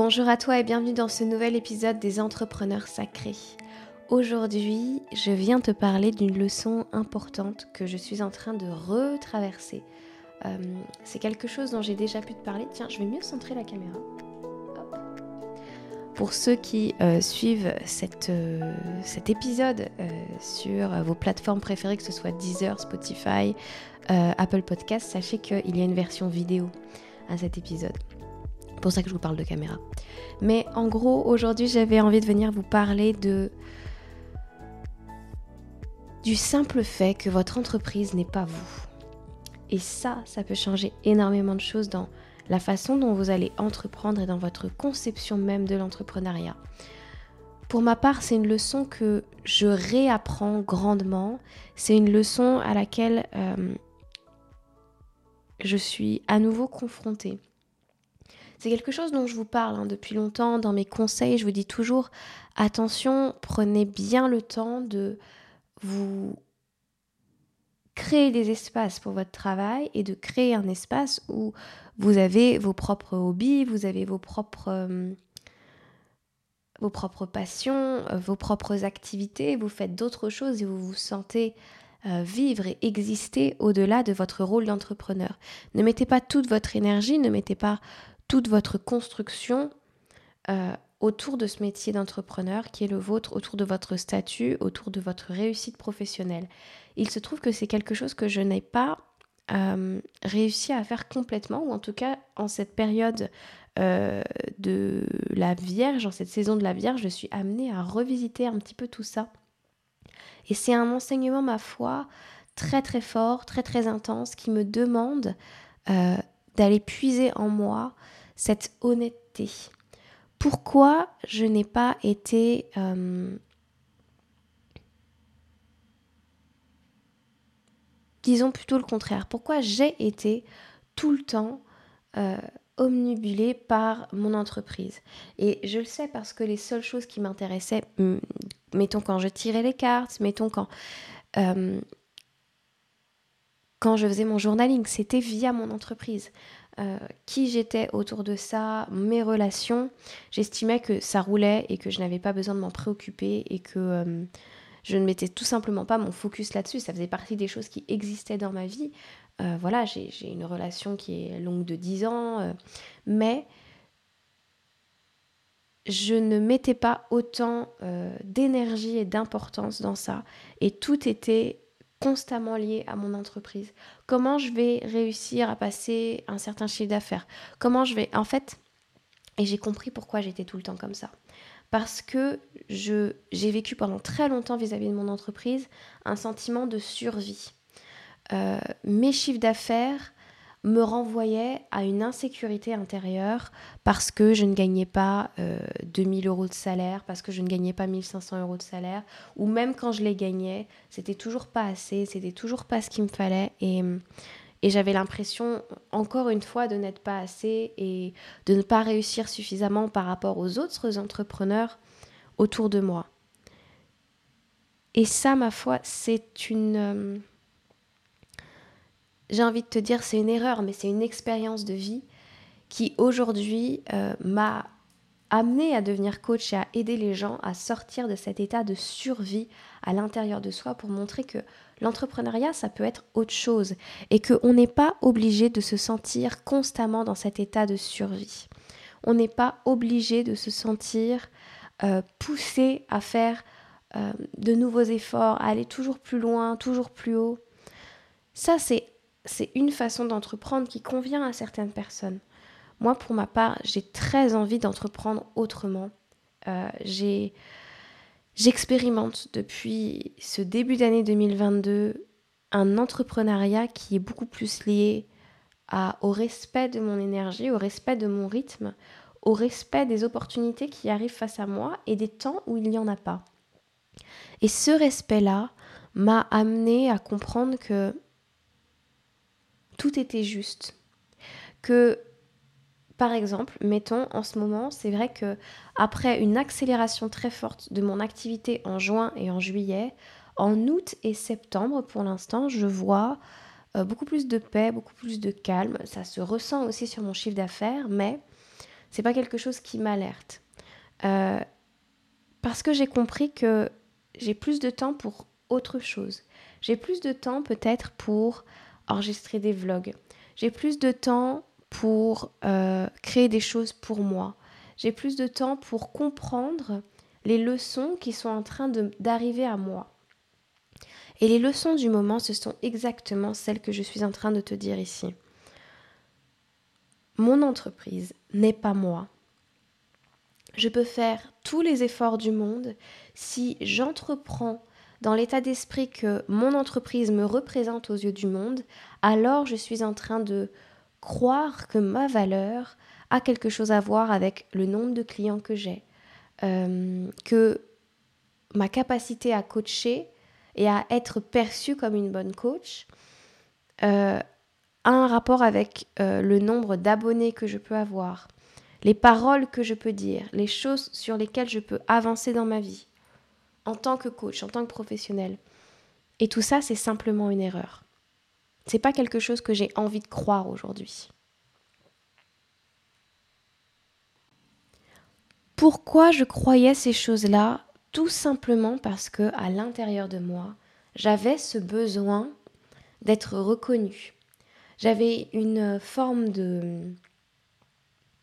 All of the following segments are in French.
Bonjour à toi et bienvenue dans ce nouvel épisode des Entrepreneurs Sacrés. Aujourd'hui, je viens te parler d'une leçon importante que je suis en train de retraverser. Euh, c'est quelque chose dont j'ai déjà pu te parler. Tiens, je vais mieux centrer la caméra. Pour ceux qui euh, suivent euh, cet épisode sur vos plateformes préférées, que ce soit Deezer, Spotify, Apple Podcast, sachez qu'il y a une version vidéo à cet épisode pour ça que je vous parle de caméra. Mais en gros, aujourd'hui, j'avais envie de venir vous parler du simple fait que votre entreprise n'est pas vous. Et ça, ça peut changer énormément de choses dans la façon dont vous allez entreprendre et dans votre conception même de l'entrepreneuriat. Pour ma part, c'est une leçon que je réapprends grandement. C'est une leçon à laquelle euh, je suis à nouveau confrontée. C'est quelque chose dont je vous parle hein, depuis longtemps dans mes conseils. Je vous dis toujours attention, prenez bien le temps de vous créer des espaces pour votre travail et de créer un espace où vous avez vos propres hobbies, vous avez vos propres, euh, passions, euh, vos propres activités, vous faites d'autres choses et vous vous sentez euh, vivre et exister au-delà de votre rôle d'entrepreneur. Ne mettez pas toute votre énergie, ne mettez pas toute votre construction euh, autour de ce métier d'entrepreneur qui est le vôtre, autour de votre statut, autour de votre réussite professionnelle. Il se trouve que c'est quelque chose que je n'ai pas euh, réussi à faire complètement, ou en tout cas en cette période euh, de la Vierge, en cette saison de la Vierge, je suis amenée à revisiter un petit peu tout ça. Et c'est un enseignement, ma foi, très très fort, très très intense, qui me demande d'aller puiser en moi cette honnêteté. Pourquoi je n'ai pas été... Euh, disons plutôt le contraire. Pourquoi j'ai été tout le temps euh, omnibulée par mon entreprise? Et je le sais parce que les seules choses qui m'intéressaient, mettons quand je tirais les cartes, mettons quand, euh, quand je faisais mon journaling, c'était via mon entreprise. Euh, qui j'étais autour de ça, mes relations, j'estimais que ça roulait et que je n'avais pas besoin de m'en préoccuper et que euh, je ne mettais tout simplement pas mon focus là-dessus. Ça faisait partie des choses qui existaient dans ma vie. Euh, voilà, j'ai une relation qui est longue de 10 ans, mais je ne mettais pas autant d'énergie et d'importance dans ça. Et tout était constamment lié à mon entreprise. Comment je vais réussir à passer un certain chiffre d'affaires? Comment je vais... En fait, et j'ai compris pourquoi j'étais tout le temps comme ça. Parce que j'ai vécu pendant très longtemps vis-à-vis de mon entreprise un sentiment de survie. Euh, mes chiffres d'affaires me renvoyait à une insécurité intérieure parce que je ne gagnais pas 2000 euh, euros de salaire, parce que je ne gagnais pas 1500 euros de salaire, ou même quand je les gagnais, c'était toujours pas assez, c'était toujours pas ce qu'il me fallait. Et, et j'avais l'impression, encore une fois, de n'être pas assez et de ne pas réussir suffisamment par rapport aux autres entrepreneurs autour de moi. Et ça, ma foi, c'est une euh, j'ai envie de te dire, c'est une erreur, mais c'est une expérience de vie qui aujourd'hui euh, m'a amené à devenir coach et à aider les gens à sortir de cet état de survie à l'intérieur de soi pour montrer que l'entrepreneuriat, ça peut être autre chose et qu'on n'est pas obligé de se sentir constamment dans cet état de survie. On n'est pas obligé de se sentir euh, poussé à faire euh, de nouveaux efforts, à aller toujours plus loin, toujours plus haut. Ça, c'est c'est une façon d'entreprendre qui convient à certaines personnes. Moi, pour ma part, j'ai très envie d'entreprendre autrement. Euh, j'expérimente depuis ce début d'année 2022 un entrepreneuriat qui est beaucoup plus lié à, au respect de mon énergie, au respect de mon rythme, au respect des opportunités qui arrivent face à moi et des temps où il n'y en a pas. Et ce respect-là m'a amené à comprendre que tout était juste. Que par exemple, mettons en ce moment, c'est vrai que après une accélération très forte de mon activité en juin et en juillet, en août et septembre, pour l'instant, je vois euh, beaucoup plus de paix, beaucoup plus de calme. Ça se ressent aussi sur mon chiffre d'affaires, mais C'est pas quelque chose qui m'alerte. Euh, parce que j'ai compris que j'ai plus de temps pour autre chose. J'ai plus de temps peut-être pour enregistrer des vlogs. J'ai plus de temps pour euh, créer des choses pour moi. J'ai plus de temps pour comprendre les leçons qui sont en train d'arriver à moi. Et les leçons du moment, ce sont exactement celles que je suis en train de te dire ici. Mon entreprise n'est pas moi. Je peux faire tous les efforts du monde si j'entreprends dans l'état d'esprit que mon entreprise me représente aux yeux du monde, alors je suis en train de croire que ma valeur a quelque chose à voir avec le nombre de clients que j'ai, euh, que ma capacité à coacher et à être perçue comme une bonne coach euh, a un rapport avec euh, le nombre d'abonnés que je peux avoir, les paroles que je peux dire, les choses sur lesquelles je peux avancer dans ma vie, en tant que coach, en tant que professionnel. Et tout ça, c'est simplement une erreur. C'est pas quelque chose que j'ai envie de croire aujourd'hui. Pourquoi je croyais ces choses-là? Tout simplement parce que à l'intérieur de moi, j'avais ce besoin d'être reconnue. J'avais une forme de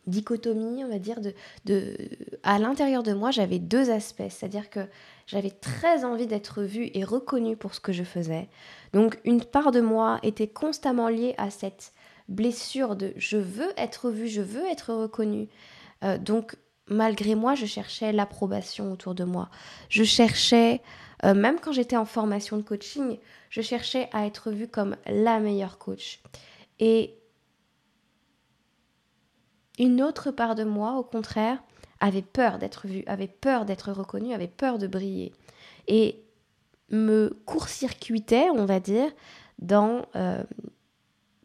dichotomie, on va dire, de, de à l'intérieur de moi, j'avais deux aspects, c'est-à-dire que j'avais très envie d'être vue et reconnue pour ce que je faisais. Donc une part de moi était constamment liée à cette blessure de je veux être vue, je veux être reconnue. Euh, donc malgré moi, je cherchais l'approbation autour de moi. Je cherchais, euh, même quand j'étais en formation de coaching, je cherchais à être vue comme la meilleure coach. Et une autre part de moi, au contraire, avait peur d'être vue, avait peur d'être reconnue, avait peur de briller. Et me court-circuitait, on va dire, dans, euh,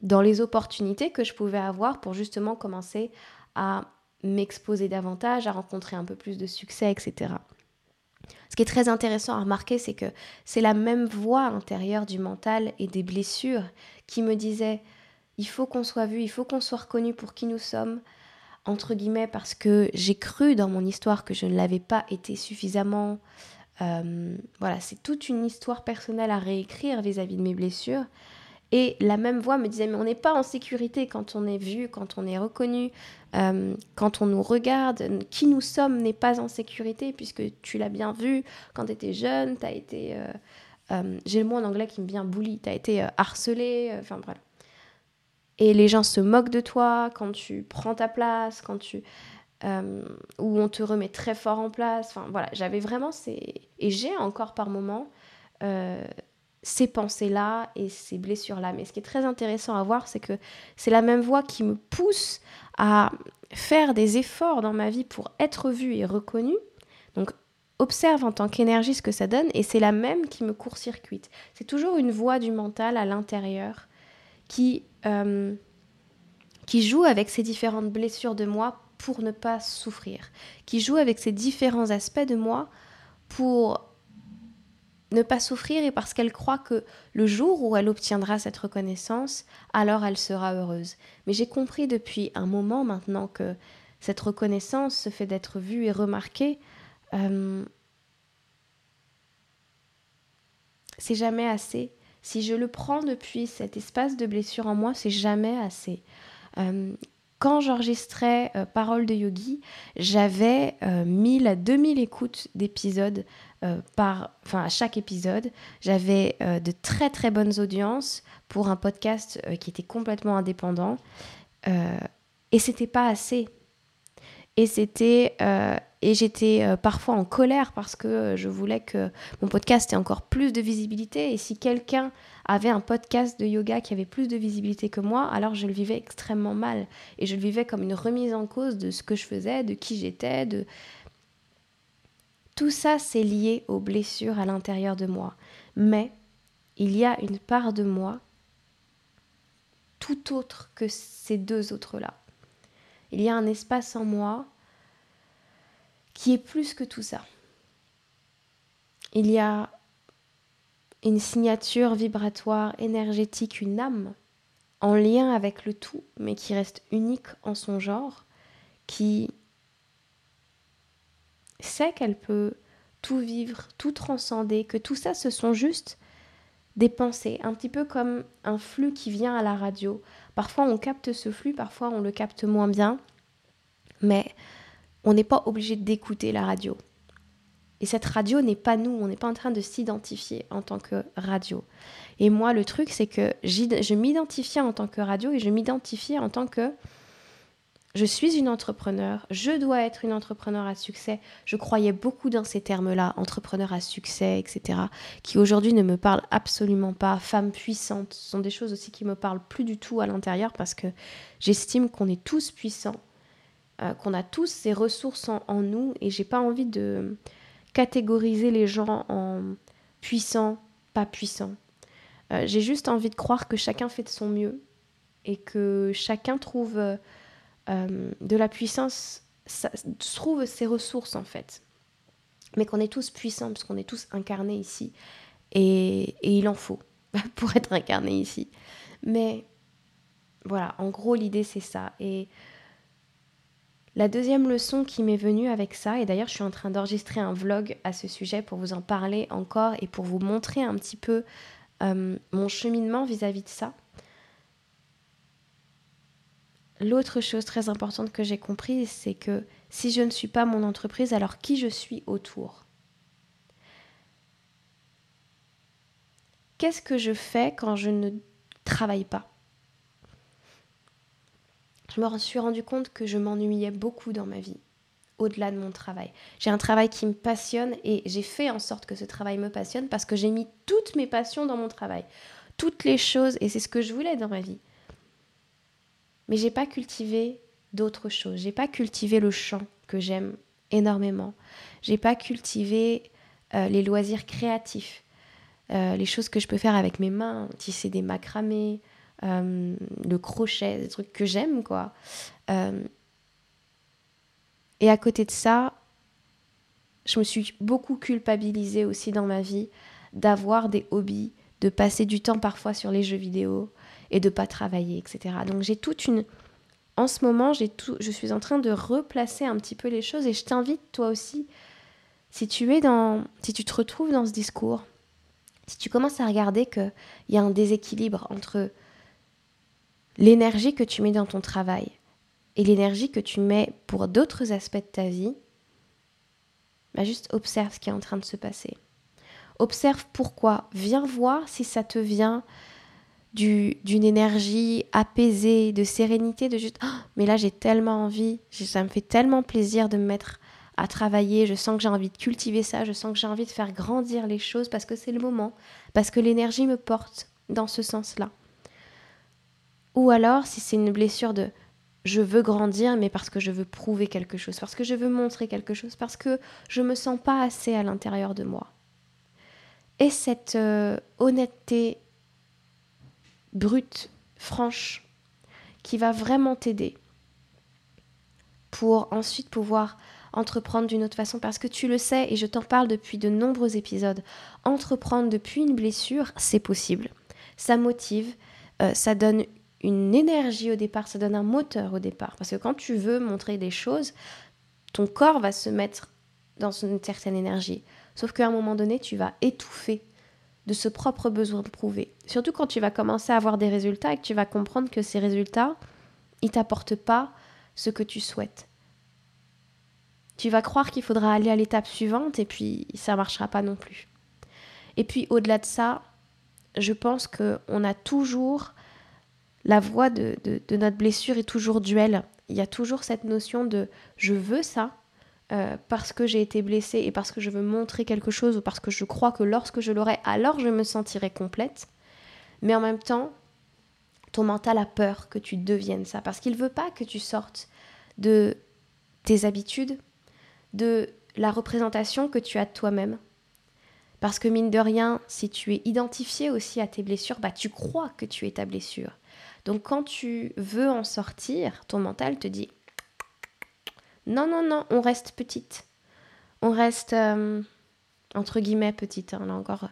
dans les opportunités que je pouvais avoir pour justement commencer à m'exposer davantage, à rencontrer un peu plus de succès, etc. Ce qui est très intéressant à remarquer, c'est que c'est la même voix intérieure du mental et des blessures qui me disait il faut qu'on soit vu, il faut qu'on soit reconnu pour qui nous sommes, entre guillemets, parce que j'ai cru dans mon histoire que je ne l'avais pas été suffisamment. Euh, voilà, c'est toute une histoire personnelle à réécrire vis-à-vis de mes blessures. Et la même voix me disait, mais on n'est pas en sécurité quand on est vu, quand on est reconnu, euh, quand on nous regarde. Qui nous sommes n'est pas en sécurité, puisque tu l'as bien vu quand tu étais jeune, tu as été... Euh, j'ai le mot en anglais qui me vient bully, tu as été harcelé, enfin voilà. Et les gens se moquent de toi quand tu prends ta place, quand tu... ou on te remet très fort en place. Enfin voilà, j'avais vraiment ces... Et j'ai encore par moments ces pensées-là et ces blessures-là. Mais ce qui est très intéressant à voir, c'est que c'est la même voix qui me pousse à faire des efforts dans ma vie pour être vue et reconnue. Donc observe en tant qu'énergie ce que ça donne et c'est la même qui me court-circuite. C'est toujours une voix du mental à l'intérieur qui, euh, qui joue avec ces différentes blessures de moi pour ne pas souffrir, qui joue avec ces différents aspects de moi pour ne pas souffrir et parce qu'elle croit que le jour où elle obtiendra cette reconnaissance, alors elle sera heureuse. Mais j'ai compris depuis un moment maintenant que cette reconnaissance, ce fait d'être vue et remarquée, euh, c'est jamais assez. Si je le prends depuis cet espace de blessure en moi, c'est jamais assez. Euh, quand j'enregistrais euh, Parole de Yogi, j'avais 1000 à 2000 écoutes d'épisodes euh, par, enfin, à chaque épisode. J'avais euh, de très très bonnes audiences pour un podcast euh, qui était complètement indépendant. et c'était pas assez. Et c'était et j'étais parfois en colère parce que je voulais que mon podcast ait encore plus de visibilité. Et si quelqu'un avait un podcast de yoga qui avait plus de visibilité que moi, alors je le vivais extrêmement mal. Et je le vivais comme une remise en cause de ce que je faisais, de qui j'étais, de, tout ça, c'est lié aux blessures à l'intérieur de moi. Mais il y a une part de moi tout autre que ces deux autres-là. Il y a un espace en moi qui est plus que tout ça. Il y a une signature vibratoire énergétique, une âme en lien avec le tout, mais qui reste unique en son genre, qui sait qu'elle peut tout vivre, tout transcender, que tout ça, ce sont juste des pensées, un petit peu comme un flux qui vient à la radio. Parfois on capte ce flux, parfois on le capte moins bien, mais on n'est pas obligé d'écouter la radio. Et cette radio n'est pas nous, on n'est pas en train de s'identifier en tant que radio. Et moi, le truc, c'est que je m'identifiais en tant que radio et je m'identifiais en tant que je suis une entrepreneur, je dois être une entrepreneur à succès. Je croyais beaucoup dans ces termes-là, entrepreneur à succès, etc., qui aujourd'hui ne me parlent absolument pas. Femme puissante, ce sont des choses aussi qui me parlent plus du tout à l'intérieur parce que j'estime qu'on est tous puissants, euh, qu'on a tous ces ressources en, nous et j'ai pas envie de catégoriser les gens en puissants, pas puissants. Euh, j'ai juste envie de croire que chacun fait de son mieux et que chacun trouve euh, euh, de la puissance, ça, trouve ses ressources en fait. Mais qu'on est tous puissants, parce qu'on est tous incarnés ici. Et, il en faut pour être incarné ici. Mais voilà, en gros, l'idée c'est ça. Et la deuxième leçon qui m'est venue avec ça, et d'ailleurs je suis en train d'enregistrer un vlog à ce sujet pour vous en parler encore et pour vous montrer un petit peu euh, mon cheminement vis-à-vis -vis de ça, L'autre chose très importante que j'ai comprise, c'est que si je ne suis pas mon entreprise, alors qui je suis autour? Qu'est-ce que je fais quand je ne travaille pas? Je me suis rendu compte que je m'ennuyais beaucoup dans ma vie, au-delà de mon travail. J'ai un travail qui me passionne et j'ai fait en sorte que ce travail me passionne parce que j'ai mis toutes mes passions dans mon travail. Toutes les choses, et c'est ce que je voulais dans ma vie mais j'ai pas cultivé d'autres choses. J'ai pas cultivé le chant que j'aime énormément. J'ai pas cultivé euh, les loisirs créatifs, euh, les choses que je peux faire avec mes mains, tisser des macramés, euh, le crochet, des trucs que j'aime quoi. et à côté de ça, je me suis beaucoup culpabilisée aussi dans ma vie d'avoir des hobbies, de passer du temps parfois sur les jeux vidéo, et de pas travailler, etc. Donc j'ai toute une... En ce moment, j'ai tout... je suis en train de replacer un petit peu les choses et je t'invite toi aussi, si tu es dans... si tu te retrouves dans ce discours, si tu commences à regarder qu'il y a un déséquilibre entre l'énergie que tu mets dans ton travail et l'énergie que tu mets pour d'autres aspects de ta vie, bah juste observe ce qui est en train de se passer. Observe pourquoi. Viens voir si ça te vient d'une énergie apaisée, de sérénité, de juste, oh, mais là j'ai tellement envie, ça me fait tellement plaisir de me mettre à travailler, je sens que j'ai envie de cultiver ça, je sens que j'ai envie de faire grandir les choses parce que c'est le moment, parce que l'énergie me porte dans ce sens-là. Ou alors si c'est une blessure de je veux grandir mais parce que je veux prouver quelque chose, parce que je veux montrer quelque chose, parce que je me sens pas assez à l'intérieur de moi. Et cette euh, honnêteté brute, franche, qui va vraiment t'aider pour ensuite pouvoir entreprendre d'une autre façon parce que tu le sais et je t'en parle depuis de nombreux épisodes. Entreprendre depuis une blessure, c'est possible. Ça motive, euh, ça donne une énergie au départ, ça donne un moteur au départ parce que quand tu veux montrer des choses, ton corps va se mettre dans une certaine énergie. Sauf qu'à un moment donné, tu vas étouffer de ce propre besoin de prouver. Surtout quand tu vas commencer à avoir des résultats et que tu vas comprendre que ces résultats, ils t'apportent pas ce que tu souhaites. Tu vas croire qu'il faudra aller à l'étape suivante et puis ça marchera pas non plus. Et puis au-delà de ça, je pense qu'on a toujours la voix de, de, notre blessure est toujours duel. Il y a toujours cette notion de je veux ça, euh, parce que j'ai été blessée et parce que je veux montrer quelque chose ou parce que je crois que lorsque je l'aurai, alors je me sentirai complète. Mais en même temps, ton mental a peur que tu deviennes ça parce qu'il veut pas que tu sortes de tes habitudes, de la représentation que tu as de toi-même. Parce que mine de rien, si tu es identifié aussi à tes blessures, bah tu crois que tu es ta blessure. Donc quand tu veux en sortir, ton mental te dit non, non, non, on reste petite. On reste, euh, entre guillemets, petite, hein, là encore.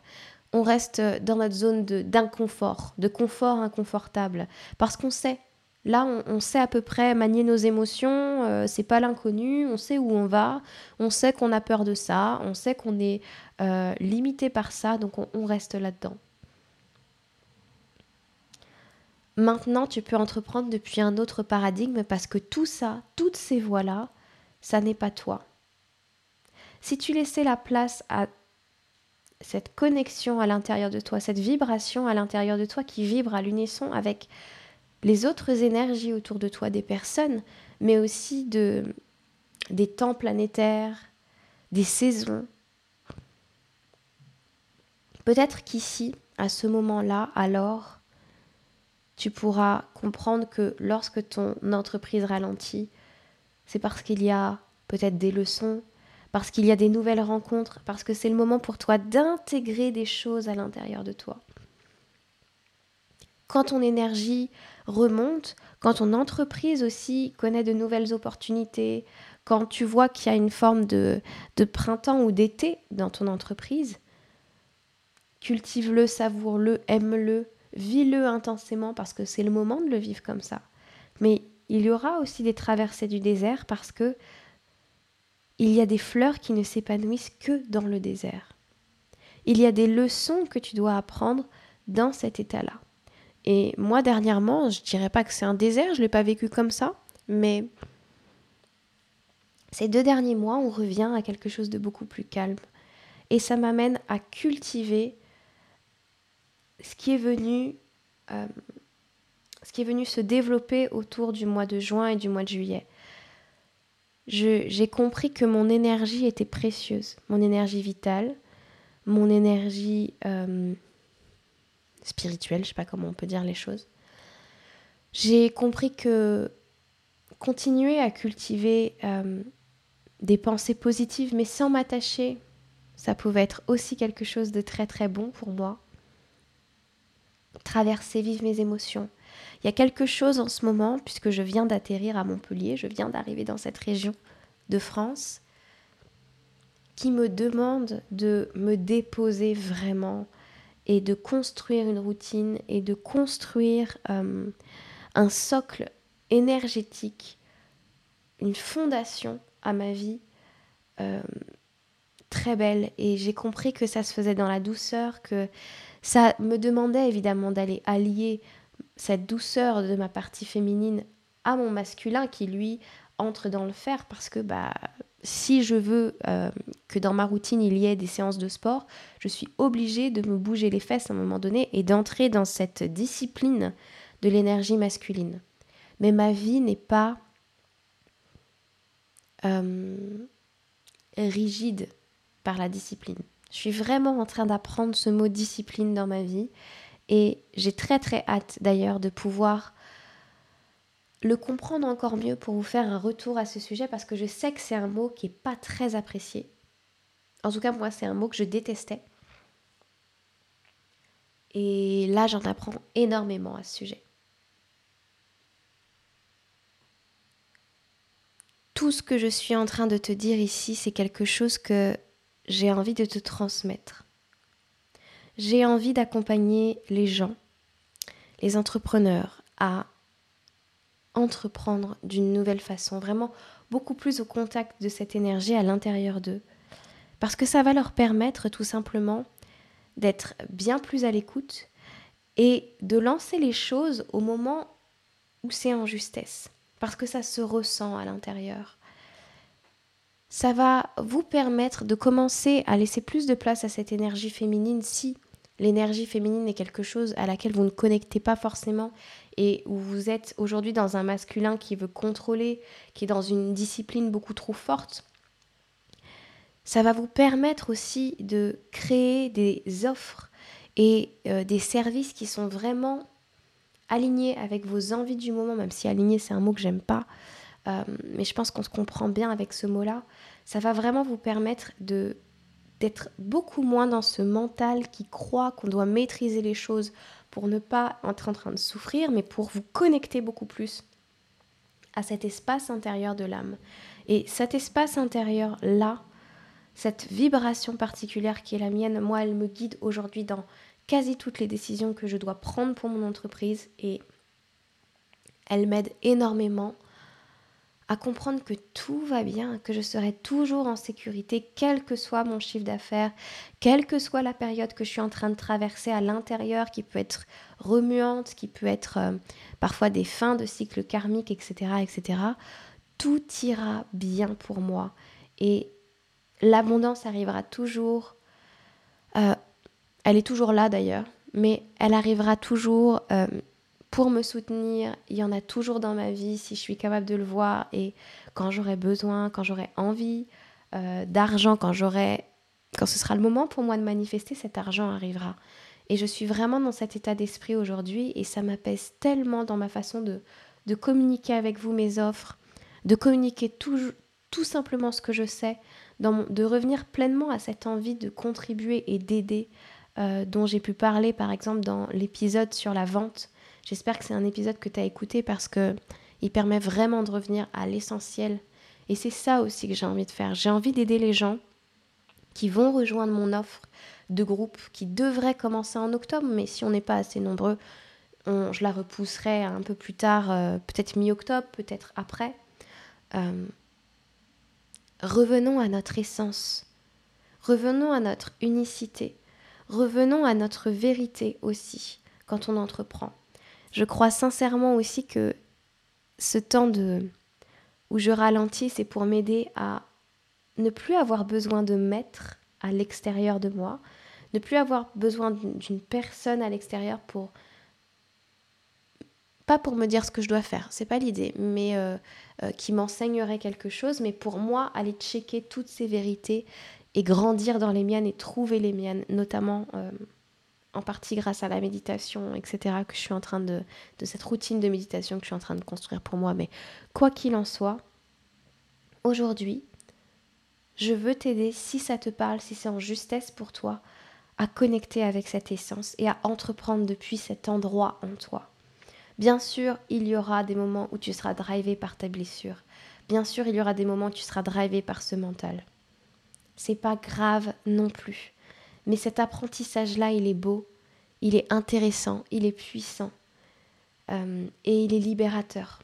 On reste dans notre zone d'inconfort, de, confort inconfortable. Parce qu'on sait Là, on, sait à peu près manier nos émotions, euh, c'est pas l'inconnu, on sait où on va, on sait qu'on a peur de ça, on sait qu'on est euh, limité par ça, donc on reste là-dedans. Maintenant, tu peux entreprendre depuis un autre paradigme parce que tout ça, toutes ces voies-là, ça n'est pas toi. Si tu laissais la place à cette connexion à l'intérieur de toi, cette vibration à l'intérieur de toi qui vibre à l'unisson avec les autres énergies autour de toi, des personnes, mais aussi de, des temps planétaires, des saisons. Peut-être qu'ici, à ce moment-là, alors, tu pourras comprendre que lorsque ton entreprise ralentit, c'est parce qu'il y a peut-être des leçons, parce qu'il y a des nouvelles rencontres, parce que c'est le moment pour toi d'intégrer des choses à l'intérieur de toi. Quand ton énergie remonte, quand ton entreprise aussi connaît de nouvelles opportunités, quand tu vois qu'il y a une forme de, de printemps ou d'été dans ton entreprise, cultive-le, savoure-le, aime-le, vis-le intensément parce que c'est le moment de le vivre comme ça. Mais il y aura aussi des traversées du désert parce que il y a des fleurs qui ne s'épanouissent que dans le désert. Il y a des leçons que tu dois apprendre dans cet état-là. Et moi dernièrement, je dirais pas que c'est un désert, je l'ai pas vécu comme ça, mais ces deux derniers mois, on revient à quelque chose de beaucoup plus calme. Et ça m'amène à cultiver ce qui est venu, euh, ce qui est venu se développer autour du mois de juin et du mois de juillet. J'ai compris que mon énergie était précieuse, mon énergie vitale, mon énergie euh, spirituelle, je sais pas comment on peut dire les choses. J'ai compris que continuer à cultiver euh, des pensées positives, mais sans m'attacher, ça pouvait être aussi quelque chose de très très bon pour moi traverser, vivre mes émotions. Il y a quelque chose en ce moment, puisque je viens d'atterrir à Montpellier, je viens d'arriver dans cette région de France, qui me demande de me déposer vraiment et de construire une routine et de construire euh, un socle énergétique, une fondation à ma vie euh, très belle. Et j'ai compris que ça se faisait dans la douceur, que ça me demandait évidemment d'aller allier cette douceur de ma partie féminine à mon masculin qui lui entre dans le fer parce que bah si je veux euh, que dans ma routine il y ait des séances de sport, je suis obligée de me bouger les fesses à un moment donné et d'entrer dans cette discipline de l'énergie masculine. Mais ma vie n'est pas euh, rigide par la discipline. Je suis vraiment en train d'apprendre ce mot discipline dans ma vie et j'ai très très hâte d'ailleurs de pouvoir le comprendre encore mieux pour vous faire un retour à ce sujet parce que je sais que c'est un mot qui n'est pas très apprécié. En tout cas, moi, c'est un mot que je détestais. Et là, j'en apprends énormément à ce sujet. Tout ce que je suis en train de te dire ici, c'est quelque chose que j'ai envie de te transmettre. J'ai envie d'accompagner les gens, les entrepreneurs, à entreprendre d'une nouvelle façon, vraiment beaucoup plus au contact de cette énergie à l'intérieur d'eux. Parce que ça va leur permettre tout simplement d'être bien plus à l'écoute et de lancer les choses au moment où c'est en justesse. Parce que ça se ressent à l'intérieur ça va vous permettre de commencer à laisser plus de place à cette énergie féminine si l'énergie féminine est quelque chose à laquelle vous ne connectez pas forcément et où vous êtes aujourd'hui dans un masculin qui veut contrôler, qui est dans une discipline beaucoup trop forte. Ça va vous permettre aussi de créer des offres et euh, des services qui sont vraiment alignés avec vos envies du moment, même si aligné c'est un mot que j'aime pas, euh, mais je pense qu'on se comprend bien avec ce mot-là, ça va vraiment vous permettre de d'être beaucoup moins dans ce mental qui croit qu'on doit maîtriser les choses pour ne pas être en train de souffrir, mais pour vous connecter beaucoup plus à cet espace intérieur de l'âme. Et cet espace intérieur-là, cette vibration particulière qui est la mienne, moi, elle me guide aujourd'hui dans quasi toutes les décisions que je dois prendre pour mon entreprise et Elle m'aide énormément à comprendre que tout va bien, que je serai toujours en sécurité, quel que soit mon chiffre d'affaires, quelle que soit la période que je suis en train de traverser à l'intérieur, qui peut être remuante, qui peut être euh, parfois des fins de cycle karmique, etc., etc. Tout ira bien pour moi et l'abondance arrivera toujours. Euh, elle est toujours là d'ailleurs, mais elle arrivera toujours. Euh, pour me soutenir. Il y en a toujours dans ma vie si je suis capable de le voir et quand j'aurai besoin, quand j'aurai envie euh, d'argent, quand j'aurai, quand ce sera le moment pour moi de manifester, cet argent arrivera. Et je suis vraiment dans cet état d'esprit aujourd'hui et ça m'apaise tellement dans ma façon de, de communiquer avec vous mes offres, de communiquer tout, tout simplement ce que je sais, de revenir pleinement à cette envie de contribuer et d'aider euh, dont j'ai pu parler par exemple dans l'épisode sur la vente J'espère que c'est un épisode que tu as écouté parce que il permet vraiment de revenir à l'essentiel. Et c'est ça aussi que j'ai envie de faire. J'ai envie d'aider les gens qui vont rejoindre mon offre de groupe qui devrait commencer en octobre, mais si on n'est pas assez nombreux, je la repousserai un peu plus tard, euh, peut-être mi-octobre, peut-être après. Euh, revenons à notre essence, revenons à notre unicité, revenons à notre vérité aussi quand on entreprend. Je crois sincèrement aussi que ce temps de où je ralentis, c'est pour m'aider à ne plus avoir besoin de mettre à l'extérieur de moi, ne plus avoir besoin d'une personne à l'extérieur pour pas pour me dire ce que je dois faire, c'est pas l'idée, mais euh, euh, qui m'enseignerait quelque chose, mais pour moi aller checker toutes ces vérités et grandir dans les miennes et trouver les miennes, notamment euh, en partie grâce à la méditation, etc., que je suis en train de, de cette routine de méditation que je suis en train de construire pour moi. Mais quoi qu'il en soit, aujourd'hui, je veux t'aider, si ça te parle, si c'est en justesse pour toi, à connecter avec cette essence et à entreprendre depuis cet endroit en toi. Bien sûr, il y aura des moments où tu seras drivé par ta blessure. Bien sûr, il y aura des moments où tu seras drivé par ce mental. C'est pas grave non plus. Mais cet apprentissage-là, il est beau, il est intéressant, il est puissant euh, et il est libérateur.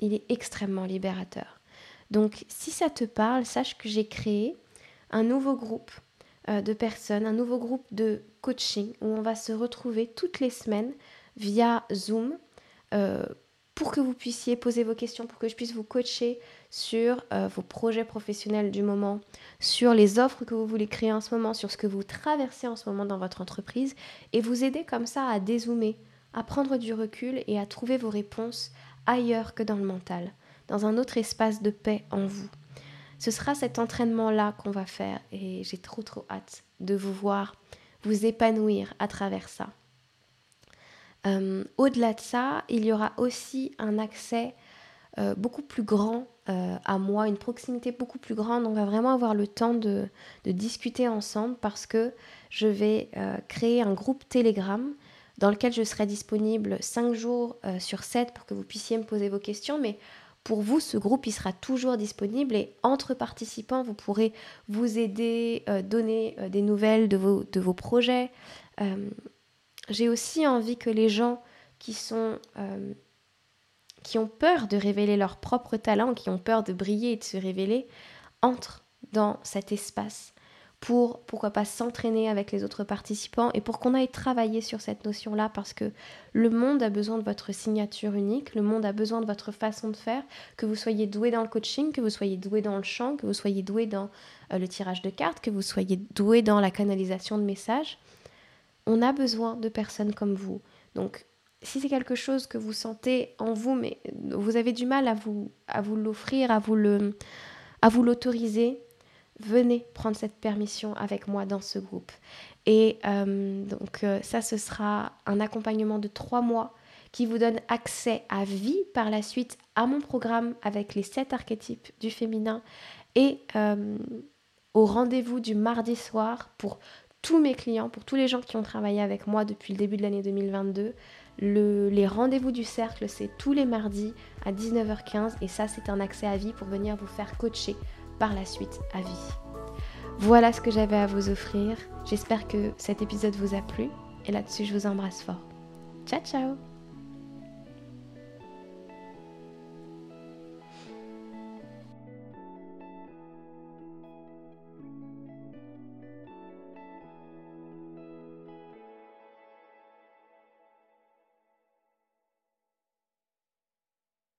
Il est extrêmement libérateur. Donc si ça te parle, sache que j'ai créé un nouveau groupe euh, de personnes, un nouveau groupe de coaching où on va se retrouver toutes les semaines via Zoom euh, pour que vous puissiez poser vos questions, pour que je puisse vous coacher sur euh, vos projets professionnels du moment, sur les offres que vous voulez créer en ce moment, sur ce que vous traversez en ce moment dans votre entreprise, et vous aider comme ça à dézoomer, à prendre du recul et à trouver vos réponses ailleurs que dans le mental, dans un autre espace de paix en vous. Ce sera cet entraînement-là qu'on va faire et j'ai trop trop hâte de vous voir vous épanouir à travers ça. Euh, au-delà de ça, il y aura aussi un accès euh, beaucoup plus grand euh, à moi, une proximité beaucoup plus grande. On va vraiment avoir le temps de, discuter ensemble parce que je vais créer un groupe Telegram dans lequel je serai disponible 5 jours sur 7 pour que vous puissiez me poser vos questions. Mais pour vous, ce groupe, sera toujours disponible et entre participants, vous pourrez vous aider, donner des nouvelles de vos, projets j'ai aussi envie que les gens qui sont euh, qui ont peur de révéler leur propre talent, qui ont peur de briller et de se révéler, entrent dans cet espace pour, pourquoi pas, s'entraîner avec les autres participants et pour qu'on aille travailler sur cette notion-là parce que le monde a besoin de votre signature unique, le monde a besoin de votre façon de faire, que vous soyez doué dans le coaching, que vous soyez doué dans le chant, que vous soyez doué dans euh, le tirage de cartes, que vous soyez doué dans la canalisation de messages. On a besoin de personnes comme vous. Donc, si c'est quelque chose que vous sentez en vous, mais vous avez du mal à vous, à vous l'offrir, à vous à vous l'autoriser, venez prendre cette permission avec moi dans ce groupe. Et euh, donc euh, ça, ce sera un accompagnement de trois mois qui vous donne accès à vie par la suite à mon programme avec les sept archétypes du féminin et euh, au rendez-vous du mardi soir pour tous mes clients, pour tous les gens qui ont travaillé avec moi depuis le début de l'année 2022. Les rendez-vous du cercle, c'est tous les mardis à 19h15 et ça, c'est un accès à vie pour venir vous faire coacher par la suite à vie. Voilà ce que j'avais à vous offrir. J'espère que cet épisode vous a plu et là-dessus, je vous embrasse fort. Ciao, ciao